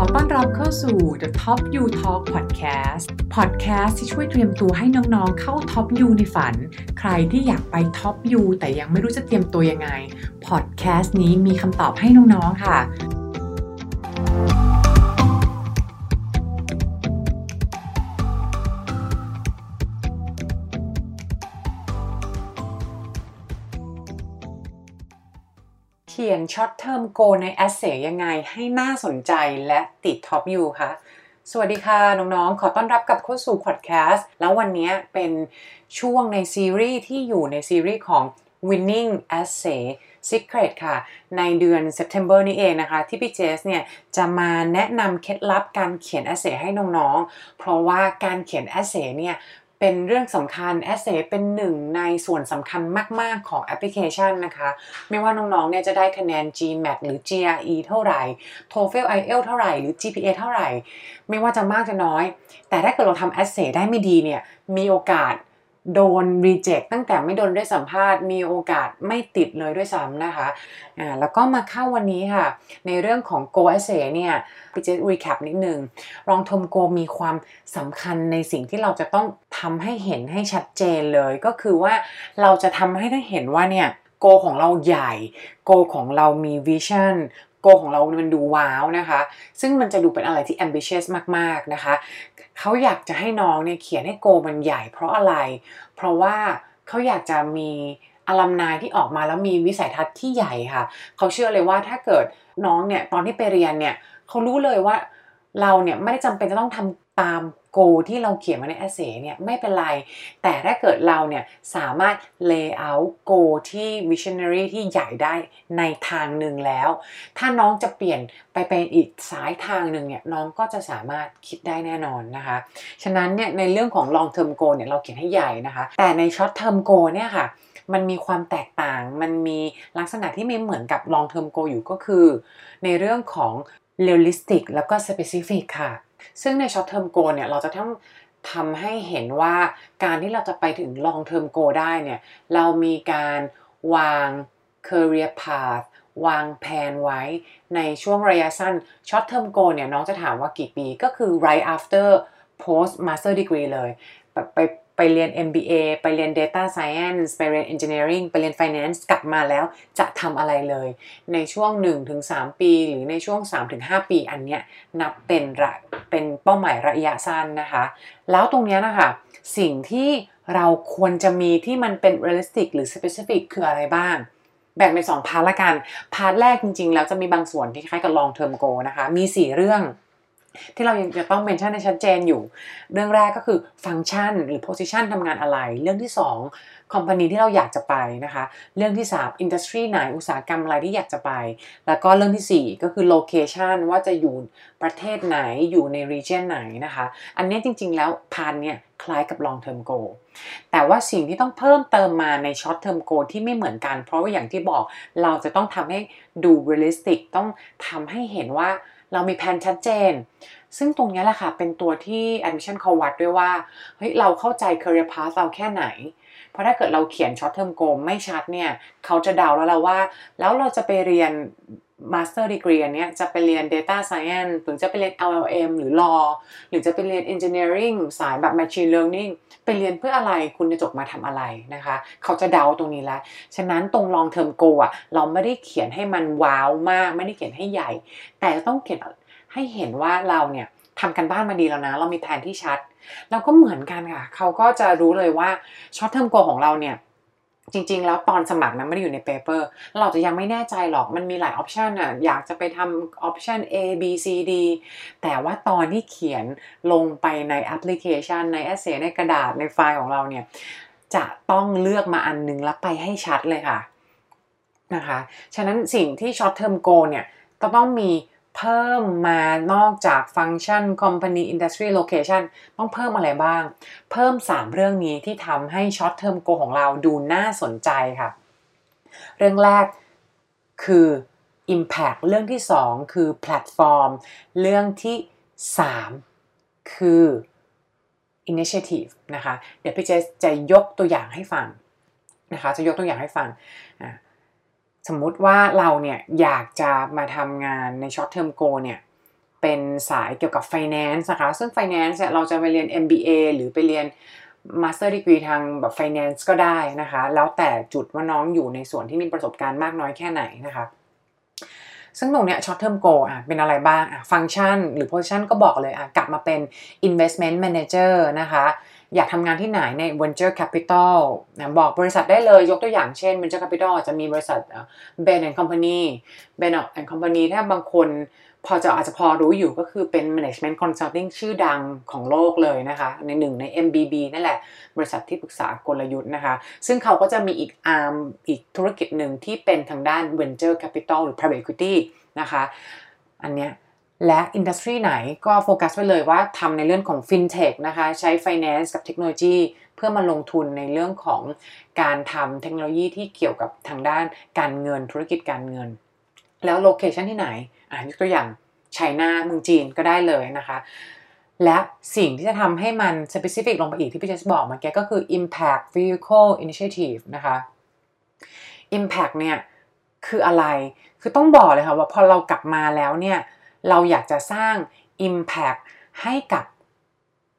อต้อนรับเข้าสู่ The Top You Talk Podcast Podcast ที่ช่วยเตรียมตัวให้น้องๆ เข้า Top You ในฝัน ใครที่อยากไป Top You แต่ยังไม่รู้จะเตรียมตัวยังไง Podcast นี้มีคำตอบให้น้องๆ ค่ะ เขียน short term goal ใน Essay ยังไงให้น่าสนใจและติด Top U คะสวัสดีค่ะ น้องๆ ขอต้อนรับกลับเข้าสู่พอดแคสต์แล้ววันนี้เป็นช่วงในซีรีส์ที่อยู่ในซีรีส์ของ Winning Essay Secret ค่ะ ในเดือน September นี้เองนะคะ ที่พี่เจสเนี่ยจะมาแนะนำเคล็ดลับการเขียน essay ให้น้องๆ เพราะว่าการเขียน essay เนี่ย เป็นเรื่องสำคัญ Essay เป็นหนึ่งในส่วนสำคัญมาก ๆ ของแอปพลิเคชันนะคะ ไม่ว่าน้องๆเนี่ยจะได้คะแนน GMAT หรือ GRE เท่าไหร่ TOEFL IELTS เท่าไหร่ หรือ GPA เท่าไหร่ ไม่ว่าจะมากจะน้อย แต่ถ้าเกิดเราทำ Essay ได้ไม่ดีเนี่ย มีโอกาส โดน reject ตั้งแต่ไม่โดนได้สัมภาษณ์มีโอกาสไม่ติดเลยด้วยซ้ำนะคะอ่าแล้วก็มาเข้าวันนี้ค่ะ ในเรื่องของ Go Essay เนี่ยพี่เจ recap นิดนึง รองทมโกมีความสำคัญในสิ่งที่เราจะต้องทำให้เห็นให้ชัดเจนเลย ก็คือว่าเราจะทำให้ได้เห็นว่าเนี่ยโกของเราใหญ่ โกของเรามีวิชั่น โกของเรามันดูว้าวนะคะ ซึ่งมันจะดูเป็นอะไรที่ ambitious มากๆนะคะเขาอยากจะให้น้องเนี่ยเขียนให้โกมันใหญ่เพราะอะไร เพราะว่าเขาอยากจะมีอลัมนายที่ออกมาแล้วมีวิสัยทัศน์ที่ใหญ่ค่ะ เขาเชื่อเลยว่าถ้าเกิดน้องเนี่ยตอนที่ไปเรียนเนี่ยเขารู้เลยว่าเราเนี่ยไม่ได้จำเป็นจะต้องทำ ตามโกที่เราเขียนมาในเอเซเนี่ยไม่เป็นไร แต่ถ้าเกิดเราเนี่ยสามารถ lay out โกที่ visionary ที่ใหญ่ได้ในทางหนึ่งแล้ว ถ้าน้องจะเปลี่ยนไปเป็นอีกสายทางหนึ่งเนี่ยน้องก็จะสามารถคิดได้แน่นอนนะคะ ฉะนั้นเนี่ยในเรื่องของ long term goal เนี่ยเราเขียนให้ใหญ่นะคะ แต่ใน short term goal เนี่ยค่ะมันมีความแตกต่าง มันมีลักษณะที่ไม่เหมือนกับ long term goal อยู่ก็คือ ในเรื่องของ realistic แล้วก็ specific ค่ะ ซึ่งใน short term goal เนี่ยเราจะต้องทำให้เห็นว่าการที่เราจะไปถึง long term goal ได้เนี่ยเรามีการวาง career path วางแผนไว้ในช่วงระยะสั้น short term goal เนี่ยน้องจะถามว่ากี่ปีก็คือ right after post master degree เลยไป ไปเรียน MBA ไปเรียน Data Science ไปเรียน Engineering ไปเรียน Finance กลับมาแล้วจะทำอะไรเลย ในช่วง 1-3 ปี หรือในช่วง 3-5 ปีอันเนี้ยนับเป็นระเป็นเป้าหมายระยะสั้นนะคะ แล้วตรงเนี้ยนะคะ สิ่งที่เราควรจะมีที่มันเป็น realistic หรือ specific คืออะไรบ้างแบ่งเป็น2 part ละกัน part แรกจริงๆ แล้วจะมีบางส่วนที่คล้ายกับ long term goal นะคะ มี 4 เรื่อง ที่เรายังจะต้อง mention ให้ชัดเจนอยู่ เรื่องแรกก็คือฟังก์ชันหรือ position ทำงานอะไร เรื่องที่2 company ที่เราอยากจะไปนะคะ เรื่องที่3 industry ไหนอุตสาหกรรมอะไรที่อยากจะไป แล้วก็เรื่องทีสี่4 ก็คือ location ว่าจะอยู่ประเทศไหนอยู่ใน region ไหนนะคะ อันนี้จริง ๆ แล้วพันเนี่ยคล้ายกับ long term goal แต่ว่าสิ่งที่ต้องเพิ่มเติมมาใน short term goal ที่ไม่เหมือนกัน เพราะว่าอย่างที่บอกเราจะต้องทำให้ดู realistic ต้องทำให้เห็นว่า เรามีแผนชัดเจน ซึ่งตรงนี้แหละค่ะ เป็นตัวที่ admission เขาวัดด้วยว่า เฮ้ย เราเข้าใจ career path เราแค่ไหน เพราะถ้าเกิดเราเขียน short term goal ไม่ชัดเนี่ย เขาจะเดาแล้วเราว่า แล้วเราจะไปเรียน master degree อันเนี้ยจะไปเรียน data science หรือจะไปเรียน LLM หรือ law หรือจะไปเรียน engineering สายแบบ machine learning ไปเรียนเพื่ออะไรคุณจะจบมาทำอะไรนะคะ เขาจะเดาตรงนี้แล้ว ฉะนั้นตรง long term goal อะเราไม่ได้เขียนให้มันว้าวมาก ไม่ได้เขียนให้ใหญ่ แต่ต้องเขียนให้เห็นว่าเราเนี่ยทำการบ้านมาดีแล้วนะ เรามีแผนที่ชัด แล้วก็เหมือนกันค่ะ เขาก็จะรู้เลยว่า short term goal ของเราเนี่ย จริง ๆ แล้วตอนสมัครนะไม่ได้อยู่ใน paper เราจะยังไม่แน่ใจหรอกมันมีหลาย option อะอยากจะไปทำออปชัน A B C D แต่ว่าตอนที่เขียนลงไปในแอปพลิเคชันใน essay ในกระดาษในไฟล์ของเราเนี่ย จะต้องเลือกมาอันนึงแล้วไปให้ชัดเลยค่ะนะคะ ฉะนั้นสิ่งที่ short term goal เนี่ยก็ต้องมี เพิ่มมานอกจากฟังก์ชัน company industry location ต้องเพิ่มอะไรบ้าง เพิ่ม 3 เรื่องนี้ที่ทำให้ short term goal ของเราดูน่าสนใจค่ะ เรื่องแรกคือ impact เรื่องที่ 2 คือ platform เรื่องที่ 3 คือ initiative นะคะ เดี๋ยวพี่เจจะยกตัวอย่างให้ฟังนะคะ จะยกตัวอย่างให้ฟัง สมมุติว่าเราเนี่ยอยากจะมาทำงานใน short term goal เนี่ยเป็นสายเกี่ยวกับ finance นะคะ ซึ่ง finance เนี่ยเราจะไปเรียน MBA หรือไปเรียน master degree ทางแบบ finance ก็ได้นะคะ แล้วแต่จุดว่าน้องอยู่ในส่วนที่มีประสบการณ์มากน้อยแค่ไหนนะคะ ซึ่งตรงเนี้ย short term goal อะเป็นอะไรบ้างอะฟังก์ชันหรือ position ก็บอกเลยอะกลับมาเป็น investment manager นะคะ อยากทำงานที่ไหนใน venture capital นะบอกบริษัทได้เลยยกตัวอย่างเช่น venture capital จะมีบริษัท Ben and Company Ben and Company ถ้าบางคนพอจะอาจจะพอรู้อยู่ก็คือเป็น management consulting ชื่อดังของโลกเลยนะคะ ในหนึ่งใน MBB นั่นแหละ บริษัทที่ปรึกษากลยุทธ์นะคะ ซึ่งเขาก็จะมีอีกอาร์มอีกธุรกิจหนึ่งที่เป็นทางด้าน venture capital หรือ private equity นะคะ อันเนี้ย และ industry ไหนก็โฟกัสไว้เลยว่าทำในเรื่องของ FinTech นะคะ ใช้ Finance กับเทคโนโลยีเพื่อมาลงทุนในเรื่องของการทำเทคโนโลยีที่เกี่ยวกับทางด้านการเงินธุรกิจการเงิน แล้ว location ที่ไหนอ่ายกตัวอย่าง China เมืองจีนก็ได้เลยนะคะ และสิ่งที่จะทำให้มัน specific ลงไปอีกที่พี่เจสบอกเมื่อกี้ก็คือ impact vehicle initiative นะคะ impact เนี่ยคืออะไร คือต้องบอกเลยค่ะว่าพอเรากลับมาแล้วเนี่ย เราอยากจะสร้าง Impact ให้กับ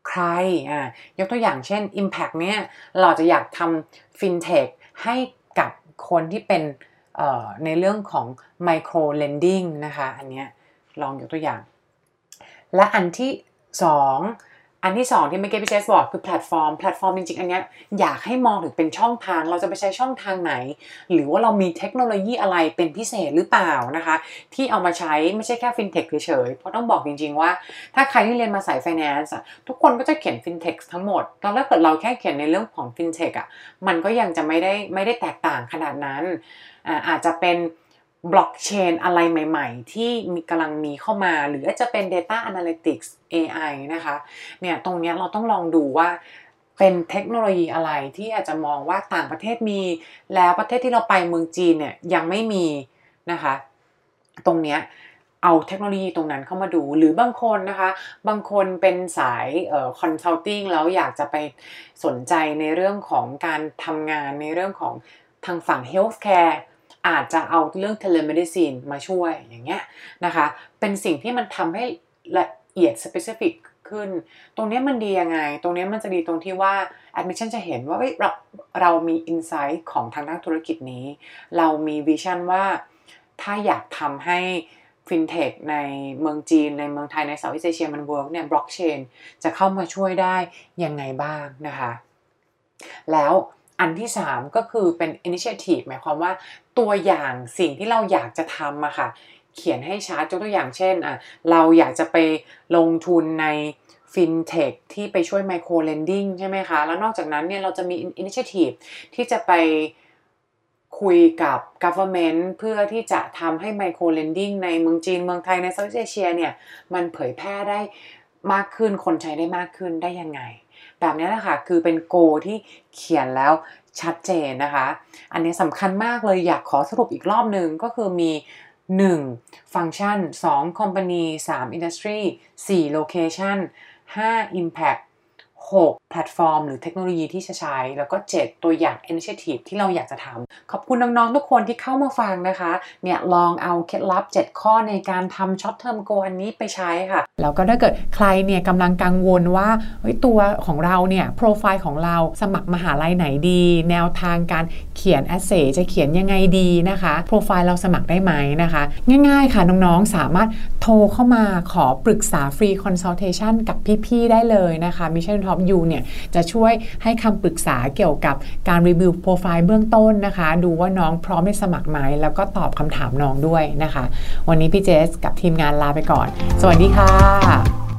ใครอ่ายกตัวอย่างเช่น Impact เนี้ยเราจะอยากทำ FinTech ให้กับคนที่เป็นในเรื่องของ Micro Lending นะคะ อันเนี้ยลองยกตัวอย่าง และอันที่ 2 อันที่2ที่เมื่อกี้พี่เจสบอกคือแพลตฟอร์มแพลตฟอร์มจริงๆ อันนี้อยากให้มองถึงเป็นช่องทาง เราจะไปใช้ช่องทางไหน หรือว่าเรามีเทคโนโลยีอะไรเป็นพิเศษหรือเปล่านะคะ ที่เอามาใช้ไม่ใช่แค่ฟินเทคเฉยๆเพราะต้องบอกจริงๆว่าถ้าใครที่เรียนมาสายไฟแนนซ์ทุกคนก็จะเขียนฟินเทคทั้งหมดตอนแรกเกิดเราแค่เขียนในเรื่องของฟินเทคอะมันก็ยังจะไม่ได้ไม่ได้แตกต่างขนาดนั้นอาจจะเป็น บล็อกเชนอะไรใหม่ๆ ที่มีกำลังมีเข้ามา หรือจะเป็น Data Analytics AI นะคะเนี่ยตรงนี้เราต้องลองดูว่าเป็นเทคโนโลยีอะไรที่อาจจะมองว่าต่างประเทศมี แล้วประเทศที่เราไปเมืองจีนเนี่ยยังไม่มีนะคะ ตรงเนี้ยเอาเทคโนโลยีตรงนั้นเข้ามาดูหรือบางคนนะคะ บางคนเป็นสายเอ่อ consulting แล้วอยากจะไปสนใจในเรื่องของการทำงานในเรื่องของทางฝั่ง healthcare อาจจะเอาเรื่อง telemedicine มาช่วยอย่างเงี้ยนะคะ เป็นสิ่งที่มันทำให้ละเอียด specific ขึ้น ตรงนี้มันดียังไง ตรงนี้มันจะดีตรงที่ว่า Admission จะเห็นว่าเราเรามี insight ของทางด้านธุรกิจนี้ เรามี vision ว่าถ้าอยากทำให้ฟินเทคในเมืองจีน ในเมืองไทยใน Southeast Asia มัน work เนี่ยบล็อกเชนจะเข้ามาช่วยได้ยังไงบ้างนะคะ แล้วอันที่ 3 ก็คือเป็น initiative หมายความว่าตัวอย่างสิ่งที่เราอยากจะทำอะค่ะ เขียนให้ชัดยกตัวอย่างเช่นอะเราอยากจะไปลงทุนในฟินเทคที่ไปช่วย micro lending ใช่ไหมคะ แล้วนอกจากนั้นเนี่ยเราจะมี initiative ที่จะไปคุยกับ government เพื่อที่จะทำให้ micro lending ในเมืองจีนเมืองไทยใน South Asia เนี่ย มันเผยแพร่ได้มากขึ้นคนใช้ได้มากขึ้นได้ยังไง แบบนี้แหละค่ะคือเป็น goalที่เขียนแล้วชัดเจนนะคะ อันนี้สำคัญมากเลยอยากขอสรุปอีกรอบหนึ่งก็คือมี 1. ฟังก์ชัน 2. company 3. industry 4. location 5. Impact 6. แพลตฟอร์ม หรือเทคโนโลยีที่จะใช้ แล้วก็ 7 ตัวอย่าง Initiative ที่เราอยากจะทำขอบคุณน้องๆ ทุกคนที่เข้ามาฟังนะคะ เนี่ยลองเอาเคล็ดลับ 7 ข้อในการทำ short term goal อันนี้ไปใช้ค่ะ แล้วก็ถ้าเกิดใครเนี่ยกำลังกังวลว่าตัวของเราเนี่ยโปรไฟล์ของเราสมัครมหาลัยไหนดี แนวทางการเขียน essay จะเขียนยังไงดีนะคะโปรไฟล์เราสมัครได้ไหมนะคะ ง่ายๆค่ะน้องๆสามารถโทรเข้ามาขอปรึกษา free consultation กับพี่ๆได้เลยนะคะ Mission Top U เนี่ยจะช่วยให้คำปรึกษาเกี่ยวกับการ review profile เบื้องต้นนะคะ ดูว่าน้องพร้อมให้สมัครไหมแล้วก็ตอบคำถามน้องด้วยนะคะ วันนี้พี่เจสกับทีมงานลาไปก่อน สวัสดีค่ะ